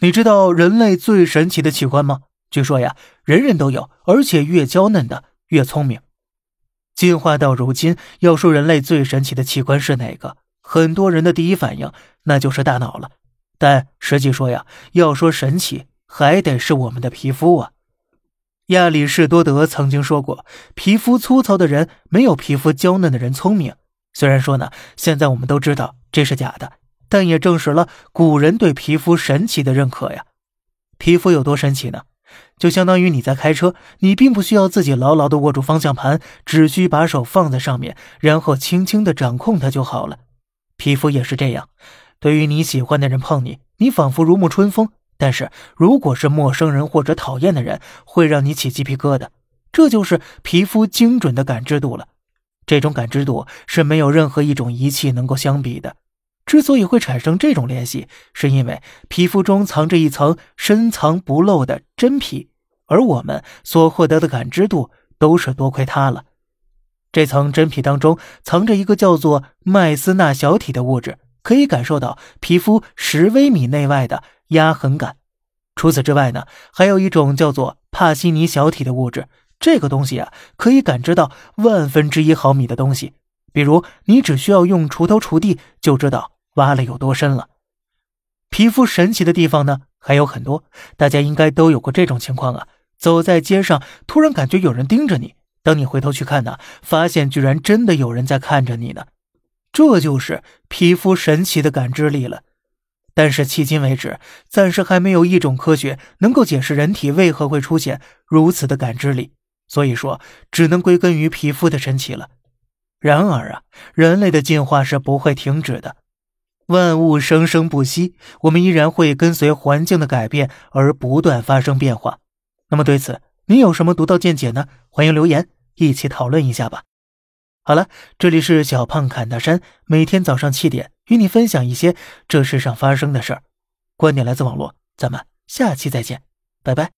你知道人类最神奇的器官吗？据说呀，人人都有，而且越娇嫩的越聪明。进化到如今，要说人类最神奇的器官是哪个？很多人的第一反应那就是大脑了。但实际说呀，要说神奇，还得是我们的皮肤啊。亚里士多德曾经说过，皮肤粗糙的人没有皮肤娇嫩的人聪明。虽然说呢，现在我们都知道这是假的。但也证实了古人对皮肤神奇的认可呀。皮肤有多神奇呢？就相当于你在开车，你并不需要自己牢牢地握住方向盘，只需把手放在上面，然后轻轻地掌控它就好了。皮肤也是这样，对于你喜欢的人碰你，你仿佛如沐春风；但是如果是陌生人或者讨厌的人，会让你起鸡皮疙瘩。这就是皮肤精准的感知度了。这种感知度是没有任何一种仪器能够相比的。之所以会产生这种联系，是因为皮肤中藏着一层深藏不露的真皮，而我们所获得的感知度都是多亏它了。这层真皮当中藏着一个叫做麦斯纳小体的物质，可以感受到皮肤十微米内外的压痕感。除此之外呢，还有一种叫做帕西尼小体的物质，这个东西啊，可以感知到万分之一毫米的东西，比如你只需要用锄头锄地就知道。挖了有多深了？皮肤神奇的地方呢还有很多，大家应该都有过这种情况啊。走在街上，突然感觉有人盯着你，等你回头去看呢，发现居然真的有人在看着你呢。这就是皮肤神奇的感知力了。但是迄今为止，暂时还没有一种科学能够解释人体为何会出现如此的感知力，所以说只能归根于皮肤的神奇了。然而啊，人类的进化是不会停止的。万物生生不息，我们依然会跟随环境的改变而不断发生变化。那么对此，你有什么独到见解呢？欢迎留言，一起讨论一下吧。好了，这里是小胖侃大山，每天早上七点与你分享一些这世上发生的事儿。观点来自网络，咱们下期再见，拜拜。